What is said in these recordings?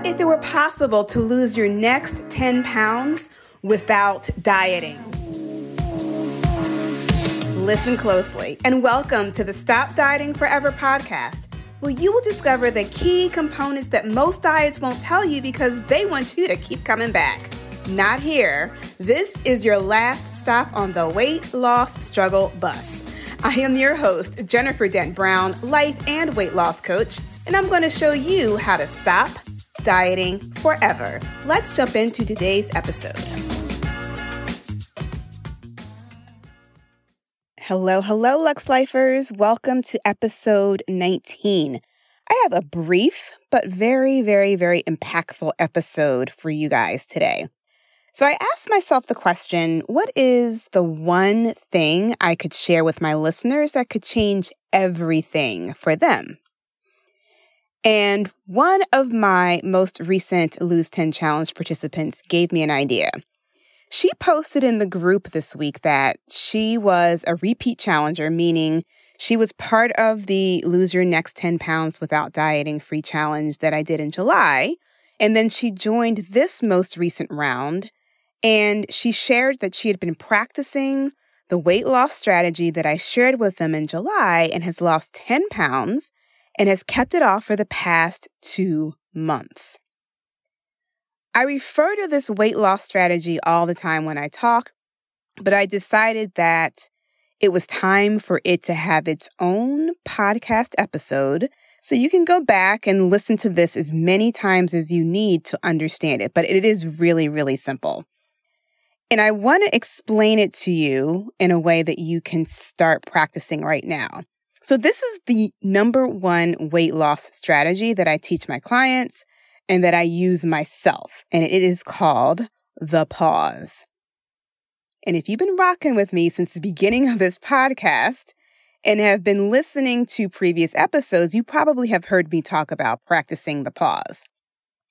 What if it were possible to lose your next 10 pounds without dieting? Listen closely and welcome to the Stop Dieting Forever podcast, where you will discover the key components that most diets won't tell you because they want you to keep coming back. Not here. This is your last stop on the weight loss struggle bus. I am your host, Jennifer Dent Brown, life and weight loss coach, and I'm going to show you how to stop dieting forever. Let's jump into today's episode. Hello, hello, Lux Lifers. Welcome to episode 19. I have a brief but very, very, very impactful episode for you guys today. So I asked myself the question what is the one thing I could share with my listeners that could change everything for them? And one of my most recent Lose 10 Challenge participants gave me an idea. She posted in the group this week that she was a repeat challenger, meaning she was part of the Lose Your Next 10 Pounds Without Dieting free challenge that I did in July. And then she joined this most recent round and she shared that she had been practicing the weight loss strategy that I shared with them in July and has lost 10 pounds and has kept it off for the past two months. I refer to this weight loss strategy all the time when I talk, but I decided that it was time for it to have its own podcast episode. So you can go back and listen to this as many times as you need to understand it, but it is really, really simple. And I want to explain it to you in a way that you can start practicing right now. So, this is the number one weight loss strategy that I teach my clients and that I use myself. And it is called the pause. And if you've been rocking with me since the beginning of this podcast and have been listening to previous episodes, you probably have heard me talk about practicing the pause.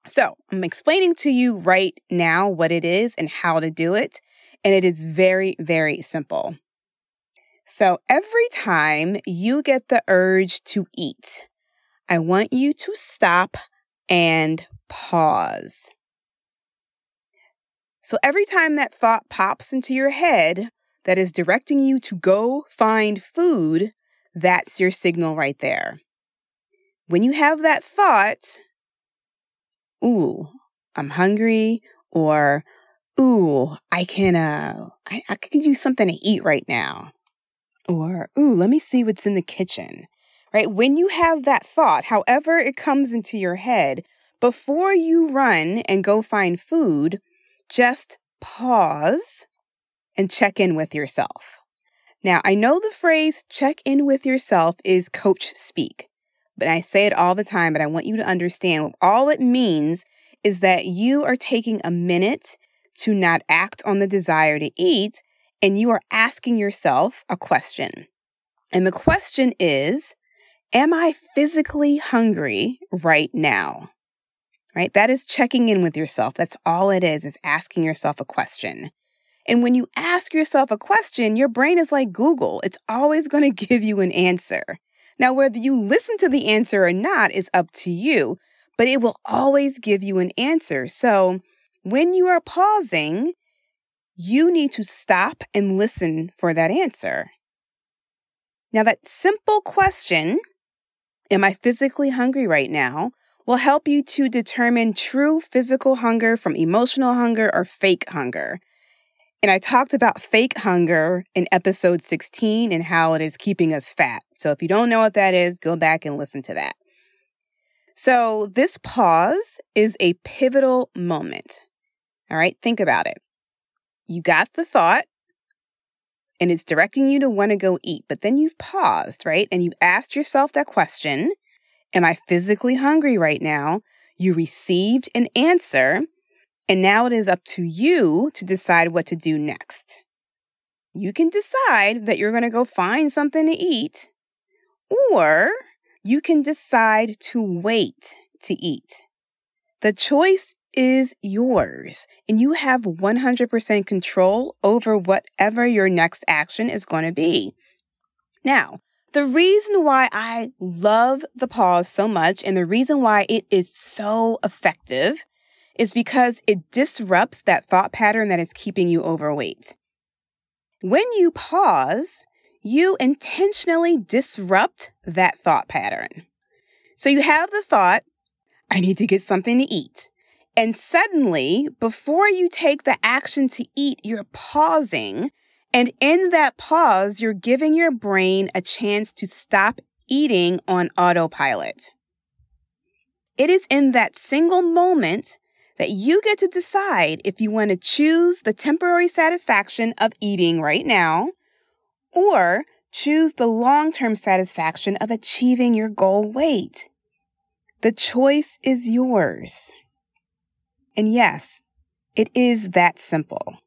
So I'm explaining to you right now what it is and how to do it. And it is very, very simple. So every time you get the urge to eat, I want you to stop and pause. So every time that thought pops into your head that is directing you to go find food, that's your signal right there. When you have that thought, ooh, I'm hungry, or ooh, I can uh I, I could use something to eat right now. Or ooh, let me see what's in the kitchen. Right? When you have that thought, however it comes into your head, before you run and go find food, just pause and check in with yourself. Now, I know the phrase check in with yourself is coach speak but I say it all the time, but I want you to understand all it means is that you are taking a minute to not act on the desire to eat and you are asking yourself a question. And the question is, am I physically hungry right now? Right? That is checking in with yourself. That's all it is, is asking yourself a question. And when you ask yourself a question, your brain is like Google. It's always going to give you an answer. Now, whether you listen to the answer or not is up to you, but it will always give you an answer. So when you are pausing, you need to stop and listen for that answer. Now, that simple question, Am I physically hungry right now? will help you to determine true physical hunger from emotional hunger or fake hunger. And I talked about fake hunger in episode 16 and how it is keeping us fat. So if you don't know what that is, go back and listen to that. So this pause is a pivotal moment. All right, think about it. You got the thought and it's directing you to want to go eat, but then you've paused, right? And you asked yourself that question Am I physically hungry right now? You received an answer and now it is up to you to decide what to do next. You can decide that you're going to go find something to eat, or you can decide to wait to eat. The choice is yours, and you have 100% control over whatever your next action is going to be. Now, The reason why I love the pause so much and the reason why it is so effective is because it disrupts that thought pattern that is keeping you overweight. When you pause, you intentionally disrupt that thought pattern. So you have the thought, I need to get something to eat. And suddenly, before you take the action to eat, you're pausing and in that pause, you're giving your brain a chance to stop eating on autopilot. It is in that single moment that you get to decide if you want to choose the temporary satisfaction of eating right now or choose the long term satisfaction of achieving your goal weight. The choice is yours. And yes, it is that simple.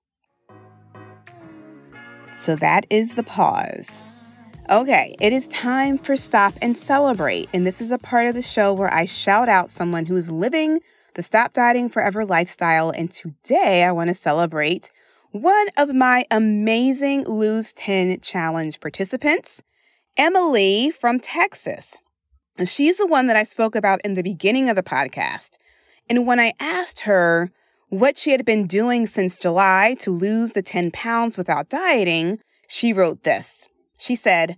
So that is the pause. Okay, it is time for Stop and Celebrate. And this is a part of the show where I shout out someone who is living the Stop Dieting Forever lifestyle. And today I want to celebrate one of my amazing Lose 10 Challenge participants, Emily from Texas. And she's the one that I spoke about in the beginning of the podcast. And when I asked her, what she had been doing since July to lose the 10 pounds without dieting, she wrote this. She said,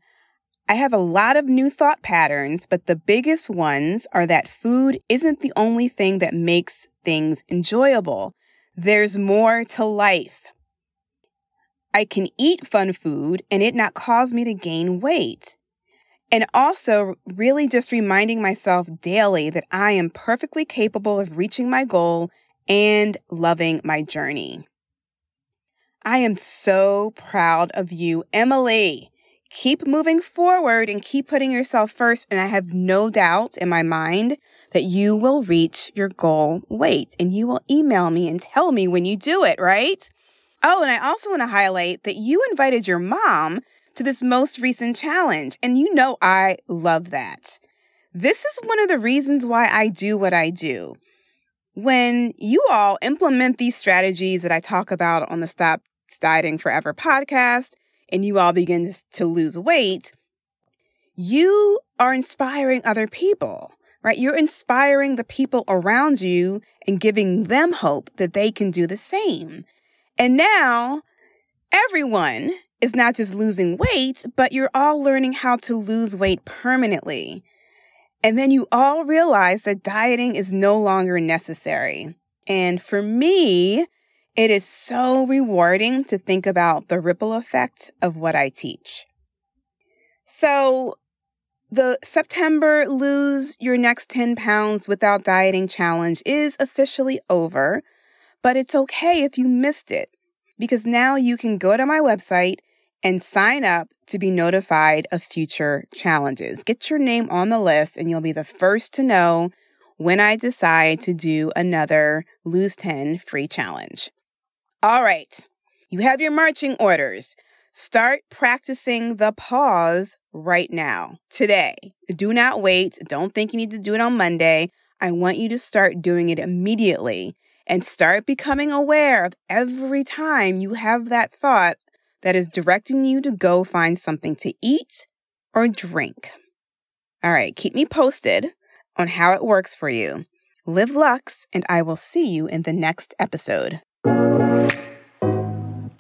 I have a lot of new thought patterns, but the biggest ones are that food isn't the only thing that makes things enjoyable. There's more to life. I can eat fun food and it not cause me to gain weight. And also, really just reminding myself daily that I am perfectly capable of reaching my goal and loving my journey. I am so proud of you, Emily. Keep moving forward and keep putting yourself first. And I have no doubt in my mind that you will reach your goal weight and you will email me and tell me when you do it, right? Oh, and I also want to highlight that you invited your mom to this most recent challenge. And you know, I love that. This is one of the reasons why I do what I do. When you all implement these strategies that I talk about on the Stop Dieting Forever podcast, and you all begin to lose weight, you are inspiring other people, right? You're inspiring the people around you and giving them hope that they can do the same. And now everyone is not just losing weight, but you're all learning how to lose weight permanently. And then you all realize that dieting is no longer necessary. And for me, it is so rewarding to think about the ripple effect of what I teach. So, the September Lose Your Next 10 Pounds Without Dieting Challenge is officially over, but it's okay if you missed it because now you can go to my website and sign up to be notified of future challenges. Get your name on the list, and you'll be the first to know when I decide to do another Lose 10 free challenge. All right, you have your marching orders. Start practicing the pause right now, today. Do not wait. Don't think you need to do it on Monday. I want you to start doing it immediately and start becoming aware of every time you have that thought that is directing you to go find something to eat or drink. All right, keep me posted on how it works for you. Live Lux, and I will see you in the next episode.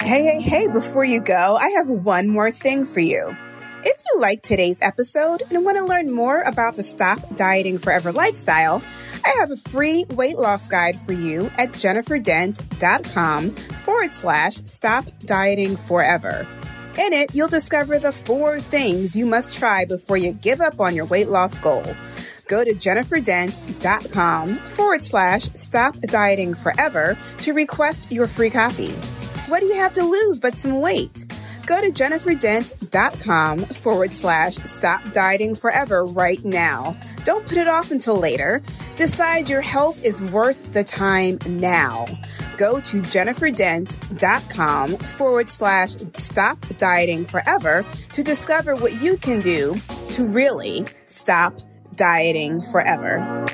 Hey, hey, hey, before you go, I have one more thing for you. If you like today's episode and want to learn more about the Stop Dieting Forever lifestyle, I have a free weight loss guide for you at jenniferdent.com forward slash stop dieting forever. In it, you'll discover the four things you must try before you give up on your weight loss goal. Go to jenniferdent.com forward slash stop dieting forever to request your free copy. What do you have to lose but some weight? Go to jenniferdent.com forward slash stop dieting forever right now. Don't put it off until later. Decide your health is worth the time now. Go to jenniferdent.com forward slash stop dieting forever to discover what you can do to really stop dieting forever.